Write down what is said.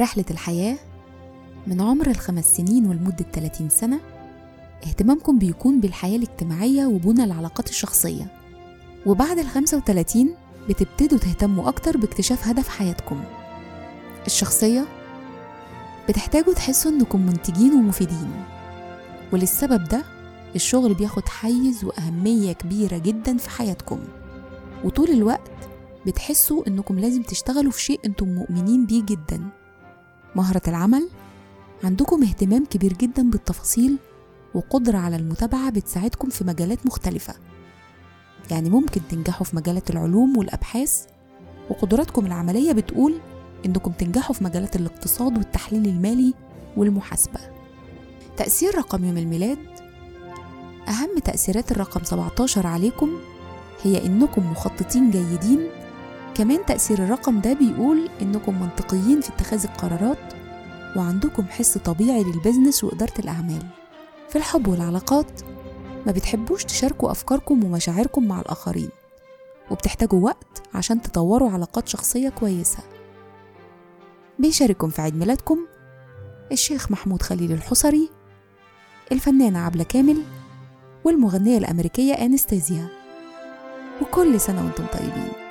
رحلة الحياة من عمر الخمس سنين ولمدة 30 سنة. اهتمامكم بيكون بالحياة الاجتماعية وبنى العلاقات الشخصية. وبعد ال 35 بتبتدوا تهتموا أكتر باكتشاف هدف حياتكم. الشخصية بتحتاجوا تحسوا إنكم منتجين ومفيدين. وللسبب ده الشغل بياخد حيز وأهمية كبيرة جدا في حياتكم. وطول الوقت بتحسوا إنكم لازم تشتغلوا في شيء أنتم مؤمنين بيه جدا. مهرة العمل عندكم اهتمام كبير جدا بالتفاصيل وقدرة على المتابعة بتساعدكم في مجالات مختلفة. يعني ممكن تنجحوا في مجالات العلوم والأبحاث وقدراتكم العملية بتقول إنكم تنجحوا في مجالات الاقتصاد والتحليل المالي والمحاسبة. تأثير رقم يوم الميلاد أهم تأثيرات الرقم 17 عليكم هي إنكم مخططين جيدين كمان تأثير الرقم ده بيقول إنكم منطقيين في اتخاذ القرارات وعندكم حس طبيعي للبزنس وإدارة الأعمال. في الحب والعلاقات ما بتحبوش تشاركوا أفكاركم ومشاعركم مع الآخرين وبتحتاجوا وقت عشان تطوروا علاقات شخصية كويسة. بيشارككم في عيد ميلادكم الشيخ محمود خليل الحصري الفنانة عبلة كامل والمغنية الأمريكية أنستازيا. وكل سنة وأنتم طيبين.